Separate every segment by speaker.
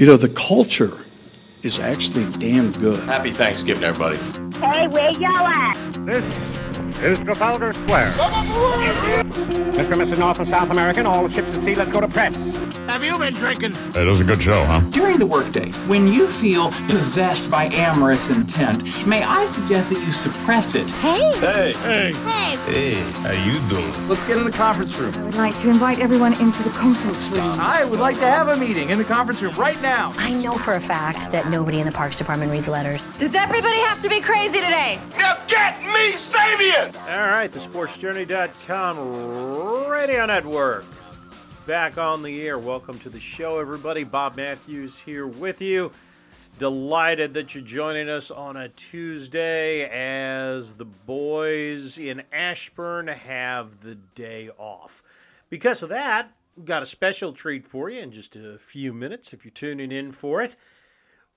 Speaker 1: You know, the culture is actually damn good.
Speaker 2: Happy Thanksgiving, everybody.
Speaker 3: Hey, where y'all at?
Speaker 4: This is Trafalgar Square. Mr. and Mrs. North and South American, all the ships at sea, let's go to press.
Speaker 5: Have you been drinking?
Speaker 6: It was a good show, huh?
Speaker 7: During the workday, when you feel possessed by amorous intent, may I suggest that you suppress it?
Speaker 3: Hey!
Speaker 6: Hey.
Speaker 5: Hey.
Speaker 3: Hey!
Speaker 6: Hey, how you doing?
Speaker 2: Let's get in the conference room.
Speaker 8: I would like to invite everyone into the conference room.
Speaker 2: I would like to have a meeting in the conference room right now.
Speaker 9: I know for a fact that nobody in the Parks Department reads letters.
Speaker 8: Does everybody have to be crazy today?
Speaker 5: Now get me Sabian! All right, the sportsjourney.com radio network. Back on the air. Welcome to the show, everybody. Bob Matthews here with you. Delighted that you're joining us on a Tuesday as the boys in Ashburn have the day off. Because of that, we've got a special treat for you in just a few minutes if you're tuning in for it.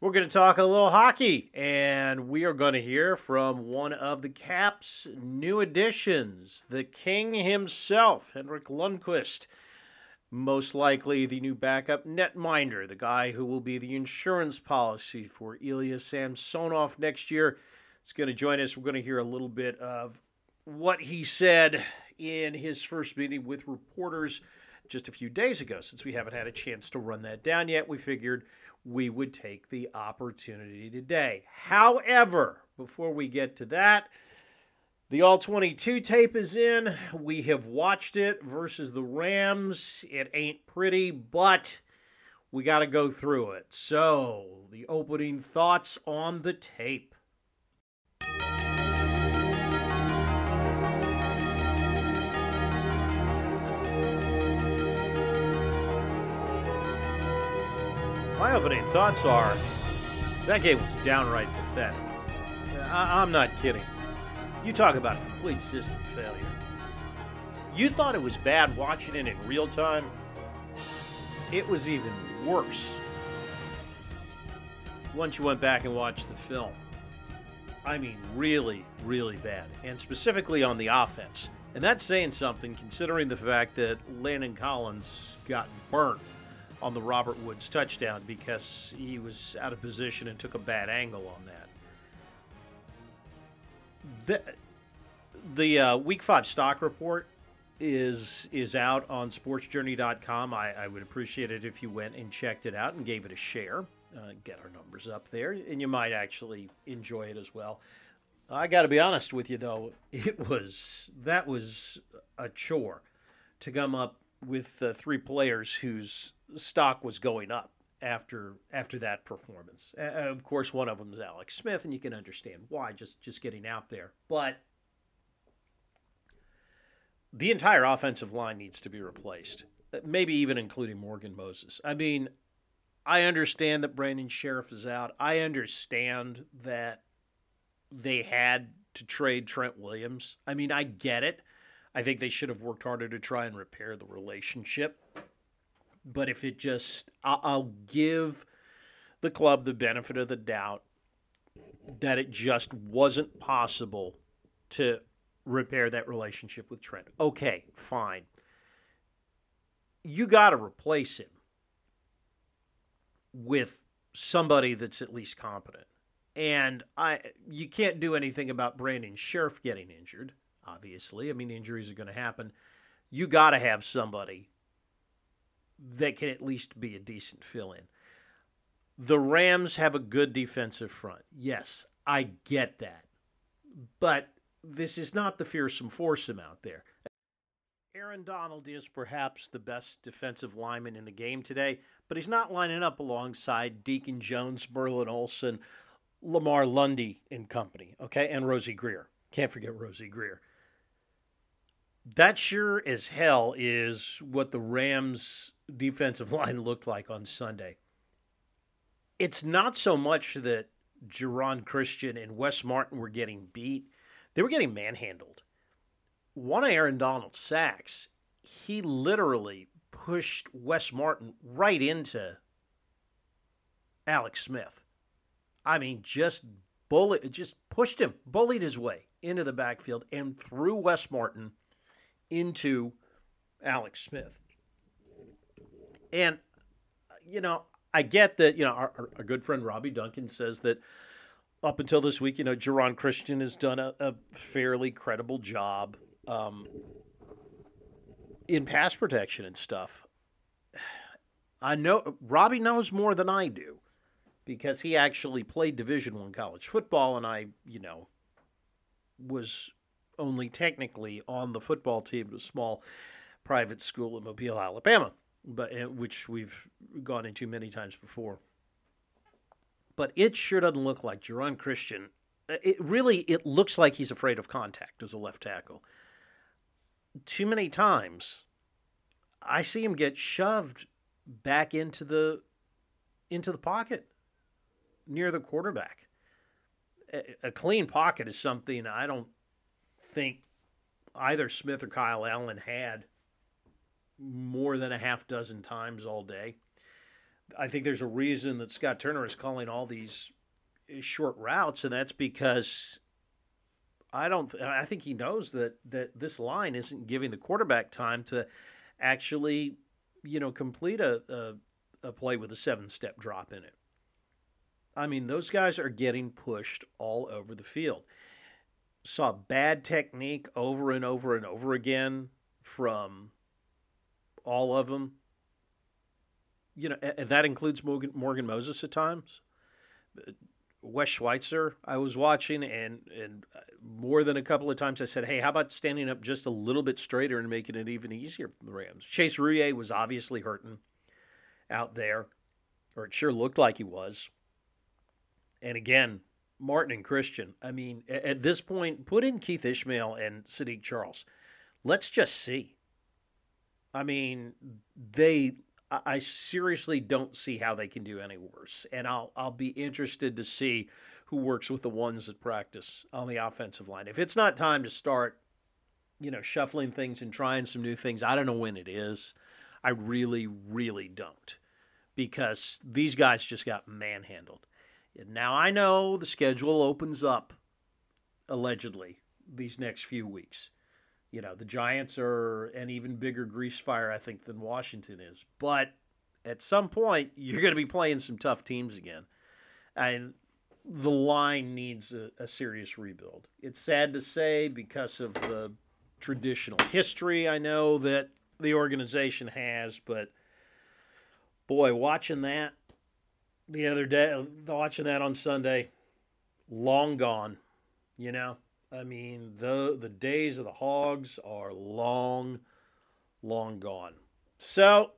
Speaker 5: We're going to talk a little hockey, and we are going to hear from one of the Caps' new additions, the King himself, Henrik Lundqvist. Most likely the new backup netminder, the guy who will be the insurance policy for Ilya Samsonov next year. is going to join us. We're going to hear a little bit of what he said in his first meeting with reporters just a few days ago. Since we haven't had a chance to run that down yet, we figured we would take the opportunity today. However, before we get to that, the All 22 tape is in. We have watched it versus the Rams. It ain't pretty, but we got to go through it. So, the opening thoughts on the tape. My opening thoughts are that game was downright pathetic. I- I'm not kidding. You talk about a complete system failure. You thought it was bad watching it in real time? It was even worse once you went back and watched the film. I mean, really, really bad. And specifically on the offense. And that's saying something considering the fact that Landon Collins got burnt on the Robert Woods touchdown because he was out of position and took a bad angle on that. The, the uh, Week 5 stock report is is out on sportsjourney.com. I, I would appreciate it if you went and checked it out and gave it a share. Uh, get our numbers up there, and you might actually enjoy it as well. I got to be honest with you, though, it was that was a chore to come up with uh, three players whose stock was going up after after that performance. Of course, one of them is Alex Smith, and you can understand why. Just just getting out there, but the entire offensive line needs to be replaced. uh, Maybe even including Morgan Moses. I mean, I understand that Brandon Scherff is out. I understand that they had to trade Trent Williams. I mean, I get it. I think they should have worked harder to try and repair the relationship. But if it just, I'll, give the club the benefit of the doubt that it just wasn't possible to repair that relationship with Trent. Okay, fine. You got to replace him with somebody that's at least competent. And I you can't do anything about Brandon Scherff getting injured, obviously. I mean, injuries are going to happen. You got to have somebody that can at least be a decent fill in. The Rams have a good defensive front. Yes, I get that. But this is not the fearsome foursome out there. Aaron Donald is perhaps the best defensive lineman in the game today, but he's not lining up alongside Deacon Jones, Merlin Olsen, Lamar Lundy and company, okay, and Rosey Grier. Can't forget Rosey Grier. That sure as hell is what the Rams defensive line looked like on Sunday. It's not so much that Geron Christian and Wes Martin were getting beat, they were getting manhandled. One of Aaron Donald's sacks, he literally pushed Wes Martin right into Alex Smith. I mean, just bullet, just pushed him, bullied his way into the backfield and threw Wes Martin into Alex Smith. And, you know, I get that, you know, our, our, good friend Robbie Duncan says that up until this week, you know, Geron Christian has done a, a fairly credible job um, in pass protection and stuff. I know Robbie knows more than I do because he actually played Division One college football, and I, you know, was only technically on the football team at a small private school in Mobile, Alabama, but eh, which we've gone into many times before. But it sure doesn't look like Geron Christian. eh, It really it looks like he's afraid of contact as a left tackle. Too many times, I see him get shoved back into the into the pocket near the quarterback. A clean pocket is something I don't think either Smith or Kyle Allen had more than a half dozen times all day. I think there's a reason that Scott Turner is calling all these short routes, and that's because I don't. I think he knows that that this line isn't giving the quarterback time to actually, you know, complete a a, a play with a seven step drop in it. I mean, those guys are getting pushed all over the field. Saw bad technique over and over and over again from all of them. You know, that includes Morgan, Morgan Moses at times. Wes Schweitzer, I was watching, and and uh, more than a couple of times I said, "Hey, how about standing up just a little bit straighter and making it even easier for the Rams?" Chase Roullier was obviously hurting out there, or it sure looked like he was. And again, Martin and Christian. I mean, at this point, put in Keith Ismael and Saahdiq Charles. Let's just see. I mean, they. I seriously don't see how they can do any worse, and I'll I'll be interested to see who works with the ones that practice on the offensive line. If it's not time to start, you know, shuffling things and trying some new things, I don't know when it is. I really, really don't, because these guys just got manhandled. Now I know the schedule opens up allegedly these next few weeks. You know, the Giants are an even bigger grease fire, I think, than Washington is. But at some point, you're going to be playing some tough teams again. And the line needs a, a serious rebuild. It's sad to say because of the traditional history I know that the organization has, but boy, watching that the other day, watching that on Sunday, long gone. You know, I mean, the the days of the Hogs are long, long gone. So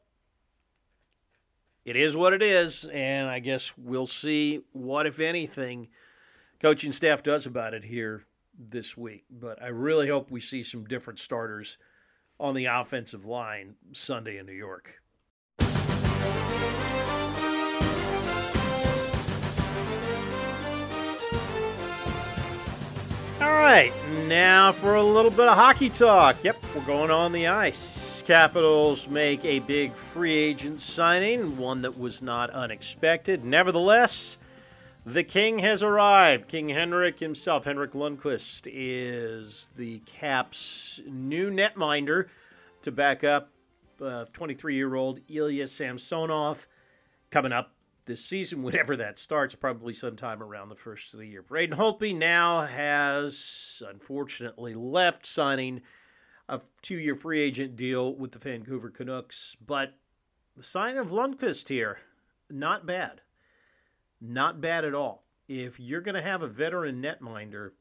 Speaker 5: it is what it is, and I guess we'll see what, if anything, coaching staff does about it here this week. But I really hope we see some different starters on the offensive line Sunday in New York. All right, now for a little bit of hockey talk. Yep, we're going on the ice. Capitals make a big free agent signing, one that was not unexpected. Nevertheless, the king has arrived. King Henrik himself, Henrik Lundqvist, is the Caps' new netminder to back up uh, 23 year old Ilya Samsonov coming up this season, whenever that starts, probably sometime around the first of the year. Braden Holtby now has unfortunately left, signing a two year free agent deal with the Vancouver Canucks. But the sign of Lundqvist here, not bad. Not bad at all. If you're going to have a veteran netminder,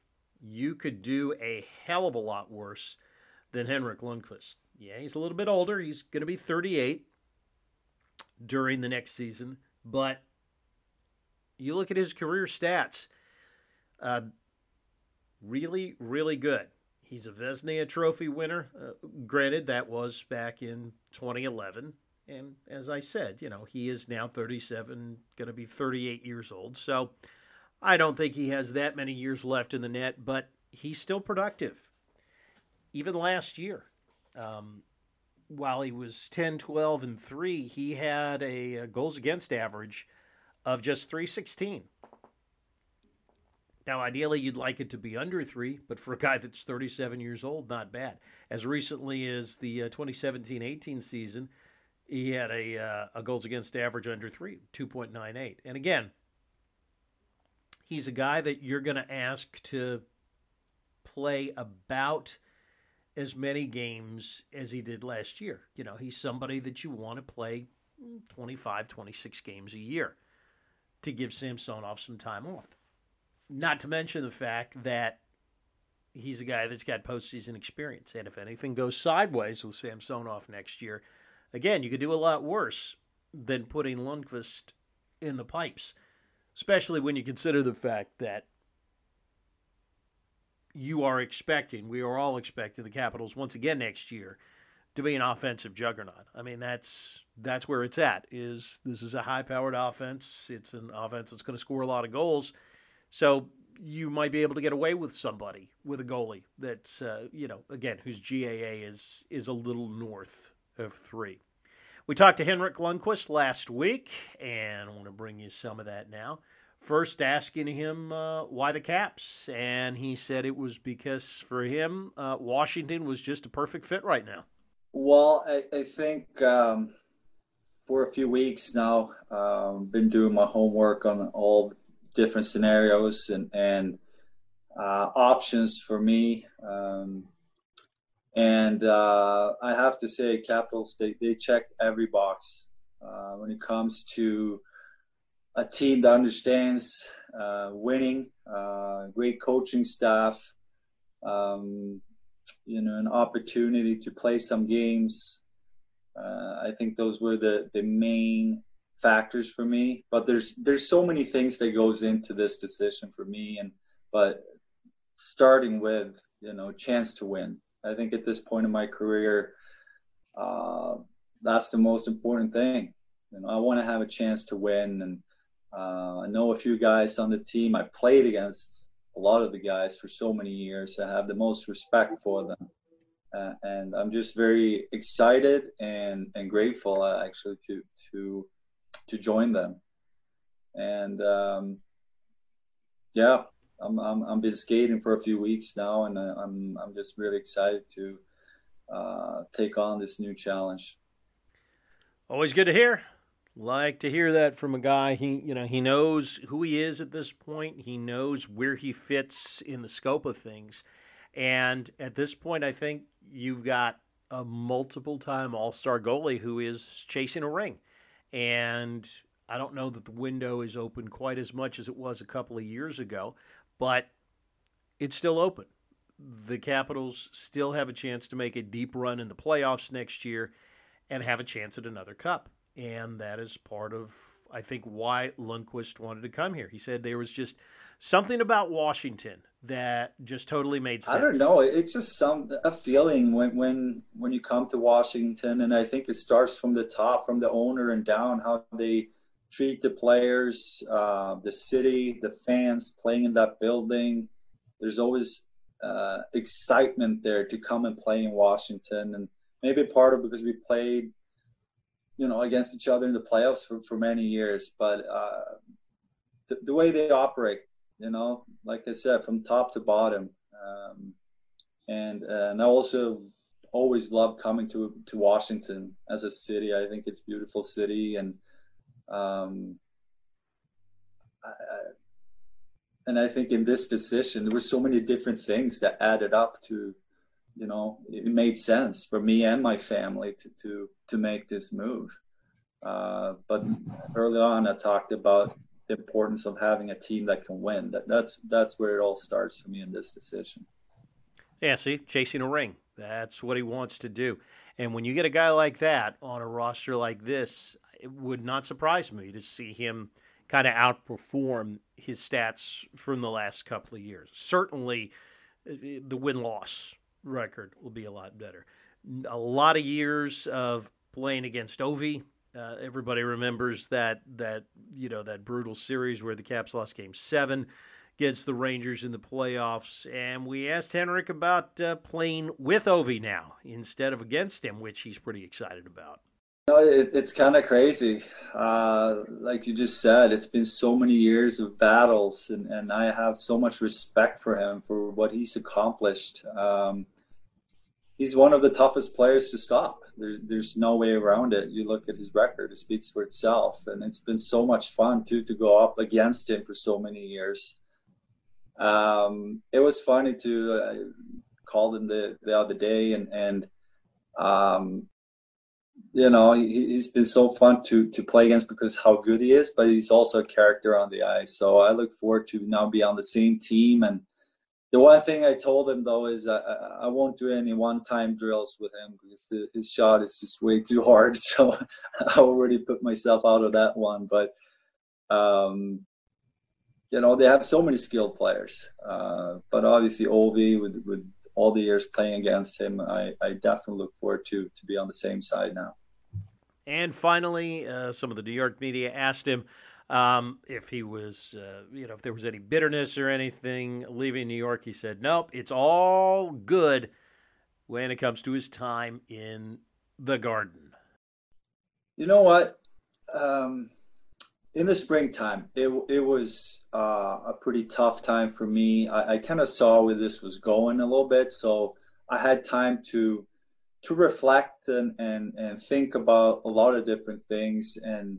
Speaker 5: you could do a hell of a lot worse than Henrik Lundqvist. Yeah, he's a little bit older. He's going to be 38 during the next season. But you look at his career stats, uh, really, really good. He's a Vezina Trophy winner. Uh, granted, that was back in 2011. And as I said, you know, he is now 37, going to be 38 years old. So I don't think he has that many years left in the net, but he's still productive. Even last year, um, while he was 10, 12, and 3, he had a, goals against average of just 316. Now, ideally, you'd like it to be under three, but for a guy that's 37 years old, not bad. As recently as the 2017 18 season, he had a uh, a goals against average under three, two point nine eight. And again, he's a guy that you're going to ask to play about as many games as he did last year. You know, he's somebody that you want to play mm, 25, 26 games a year to give Samsonov some time off. Not to mention the fact that he's a guy that's got postseason experience. And if anything goes sideways with Samsonov next year, again, you could do a lot worse than putting Lundqvist in the pipes, especially when you consider the fact that you are expecting, we are all expecting the Capitals once again next year to be an offensive juggernaut. I mean, that's that's where it's at. Is this is a high-powered offense? It's an offense that's going to score a lot of goals. So you might be able to get away with somebody with a goalie that's uh, you know again whose GAA is is a little north of three. We talked to Henrik Lundqvist last week, and I want to bring you some of that now. First, asking him uh, why the Caps, and he said it was because for him, uh, Washington was just a perfect fit right now.
Speaker 10: Well, I, I think um, for a few weeks now, um, been doing my homework on all different scenarios and and uh, options for me. Um, and uh, I have to say, Capitals they they check every box uh, when it comes to a team that understands uh, winning, uh, great coaching staff, um, you know, an opportunity to play some games. Uh, I think those were the, the main factors for me. But there's there's so many things that goes into this decision for me, and but starting with you know chance to win. I think at this point in my career, uh, that's the most important thing. You know, I want to have a chance to win, and uh, I know a few guys on the team. I played against a lot of the guys for so many years. I have the most respect for them. Uh, and I'm just very excited and, and grateful uh, actually to to to join them. And um, yeah, I'm, I'm I'm been skating for a few weeks now, and uh, I'm I'm just really excited to uh, take on this new challenge.
Speaker 5: Always good to hear. Like to hear that from a guy. He, you know, he knows who he is at this point. He knows where he fits in the scope of things. And at this point, I think you've got a multiple time All Star goalie who is chasing a ring. And I don't know that the window is open quite as much as it was a couple of years ago, but it's still open. The Capitals still have a chance to make a deep run in the playoffs next year and have a chance at another cup and that is part of I think why Lundqvist wanted to come here. He said there was just something about Washington that just totally made sense.
Speaker 10: I don't know. It's just some a feeling when when when you come to Washington, and I think it starts from the top, from the owner and down, how they treat the players, uh, the city, the fans playing in that building. There's always uh, excitement there to come and play in Washington, and maybe part of because we played you know, against each other in the playoffs for, for many years. But uh, the, the way they operate, you know, like I said, from top to bottom. Um, and and I also always love coming to to Washington as a city. I think it's beautiful city, and um, I, and I think in this decision there were so many different things that added up to you know, it made sense for me and my family to to to make this move. Uh, but early on, I talked about the importance of having a team that can win. That, that's that's where it all starts for me in this decision.
Speaker 5: Yeah, see, chasing a ring. That's what he wants to do. And when you get a guy like that on a roster like this, it would not surprise me to see him kind of outperform his stats from the last couple of years. Certainly, uh, the win loss record will be a lot better. A lot of years of playing against Ovi. Uh, everybody remembers that that you know that brutal series where the Caps lost Game Seven against the Rangers in the playoffs, and we asked Henrik about uh, playing with Ovi now instead of against him, which he's pretty excited about.
Speaker 10: Know, it, it's kind of crazy. Uh, like you just said, it's been so many years of battles, and, and I have so much respect for him for what he's accomplished. Um, he's one of the toughest players to stop, There, there's no way around it. You look at his record; it speaks for itself, and it's been so much fun too to go up against him for so many years. Um, it was funny to uh, call him the the other day, and and um, you know he, he's been so fun to to play against because how good he is, but he's also a character on the ice. So I look forward to now be on the same team and the one thing I told him though is I, I won't do any one-time drills with him because his shot is just way too hard. So I already put myself out of that one. But um, you know they have so many skilled players. Uh, but obviously Ovi with with all the years playing against him, I, I definitely look forward to to be on the same side now.
Speaker 5: And finally, uh, some of the New York media asked him um, if he was, uh, you know, if there was any bitterness or anything leaving New York, he said, nope, it's all good when it comes to his time in the garden.
Speaker 10: You know what? Um, in the springtime, it, it was uh, a pretty tough time for me. I, I kind of saw where this was going a little bit, so I had time to to reflect and, and, and think about a lot of different things and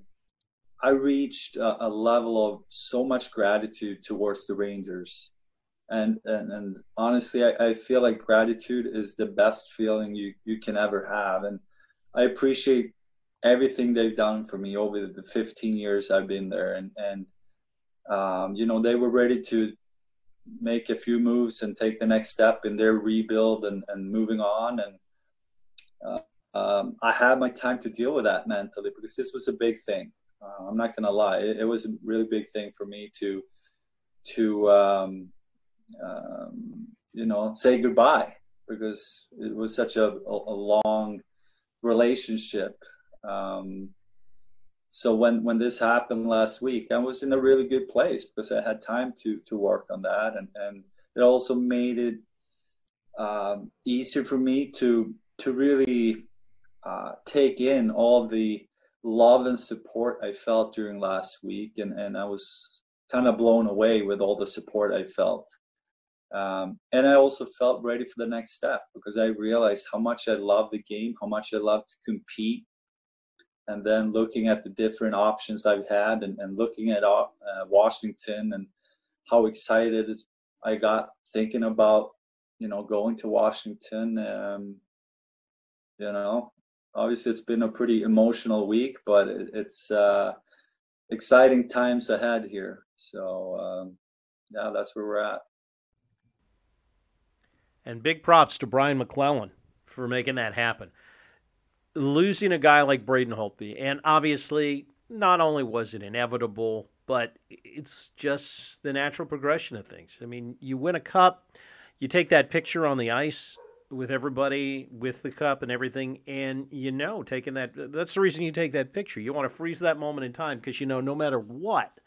Speaker 10: I reached a, a, level of so much gratitude towards the Rangers. And, and, and honestly, I, I feel like gratitude is the best feeling you, you can ever have. And I appreciate everything they've done for me over the 15 years I've been there. And, and um, you know, they were ready to make a few moves and take the next step in their rebuild and, and moving on. And uh, um, I had my time to deal with that mentally because this was a big thing. Uh, I'm not gonna lie; it, it, was a really big thing for me to to um, um, you know say goodbye because it was such a, a, a long relationship. Um, so when when this happened last week, I was in a really good place because I had time to to work on that, and and it also made it um, easier for me to to really uh, take in all the love and support I felt during last week, and, and I was kind of blown away with all the support I felt. Um, and I also felt ready for the next step because I realized how much I love the game, how much I love to compete. And then looking at the different options I've had and, and looking at uh, Washington and how excited I got thinking about, you know, going to Washington. Um, you know, obviously it's been a pretty emotional week, but it, it's uh, exciting times ahead here. So um, yeah, that's where we're at.
Speaker 5: And big props to Brian MacLellan for making that happen. Losing a guy like Braden Holtby, and obviously, not only was it inevitable, but it's just the natural progression of things. I mean, you win a cup, you take that picture on the ice, with everybody with the cup and everything and you know taking that that's the reason you take that picture. You want to freeze that moment in time because you know no matter what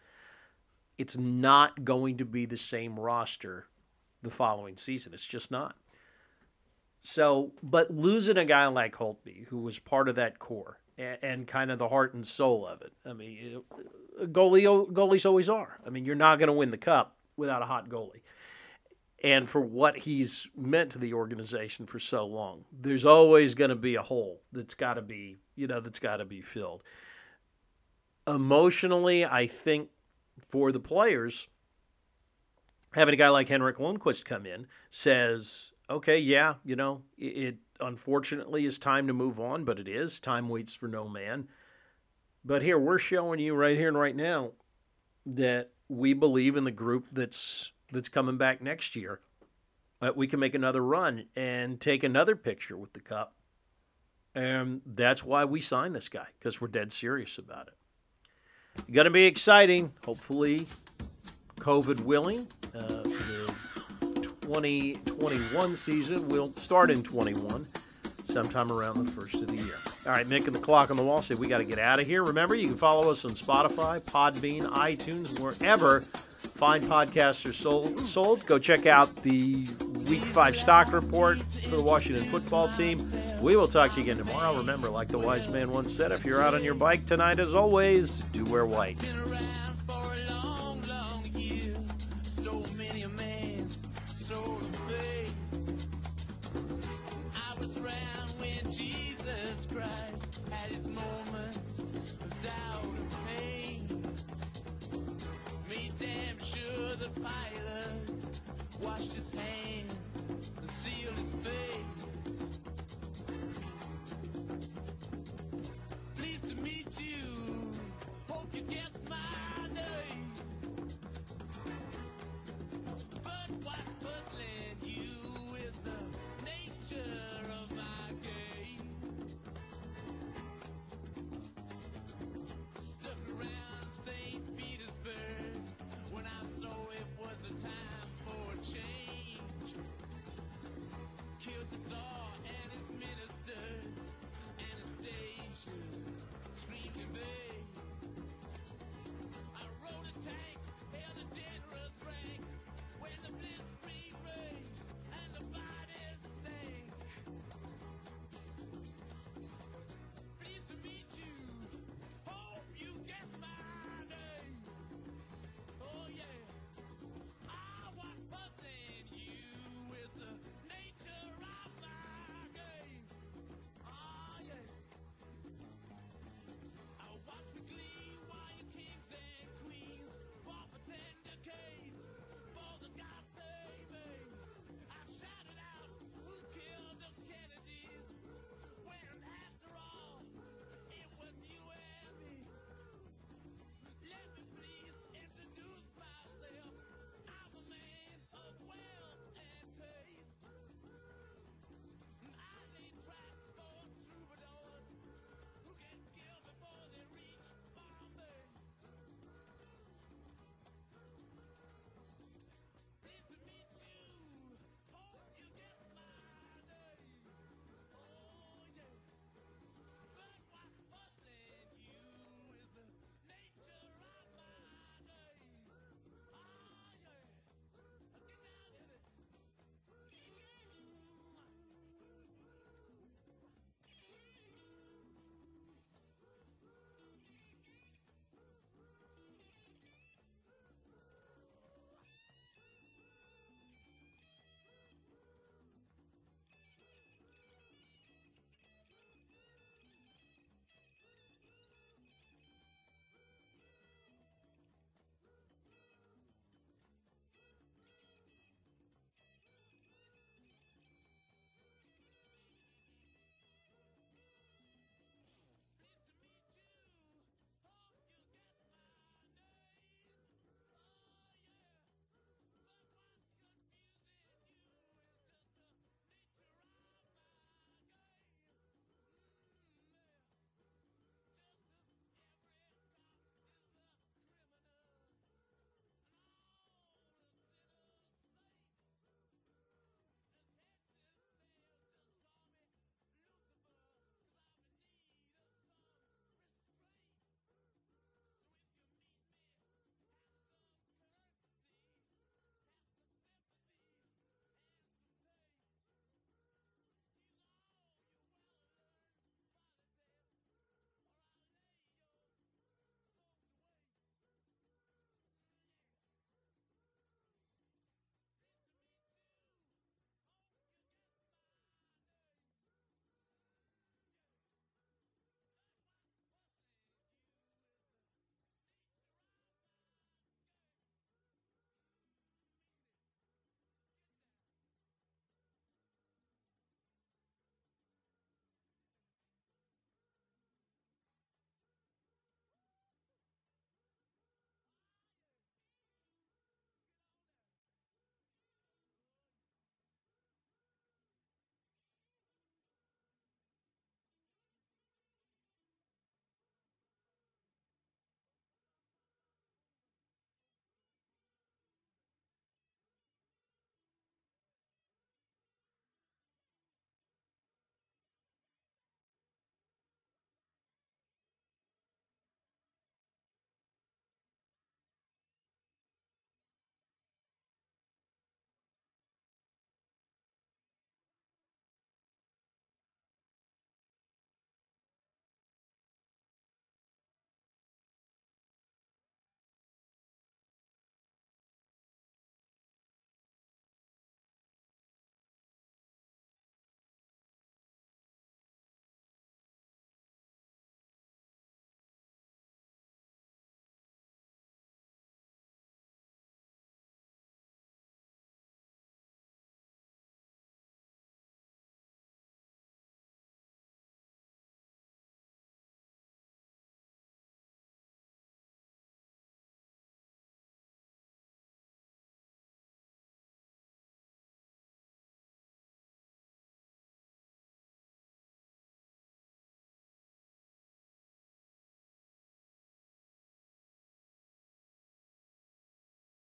Speaker 5: it's not going to be the same roster the following season. It's just not. So but losing a guy like holtby who was part of that core and, and kind of the heart and soul of it i mean uh, goalie goalies always are. I mean you're not going to win the cup without a hot goalie and for what he's meant to the organization for so long. There's always going to be a hole that's got to be, you know, that's got to be filled. Emotionally, I think for the players, having a guy like Henrik Lundqvist come in says, okay, yeah, you know, it, it unfortunately is time to move on, but it is. Time waits for no man. But here, we're showing you right here and right now that we believe in the group that's that's coming back next year, uh, we can make another run and take another picture with the cup. And that's why we signed this guy, because we're dead serious about it. Going to be exciting. Hopefully, COVID willing. Uh, the 2021 season will start in 21 sometime around the first of the year. All right, Mick and the clock on the wall say we got to get out of here. Remember, you can follow us on Spotify, Podbean, iTunes, wherever fine podcasts are sold, sold. Go check out the Week 5 stock report for the Washington football team. We will talk to you again tomorrow. Remember, like the wise man once said, if you're out on your bike tonight, as always, do wear white.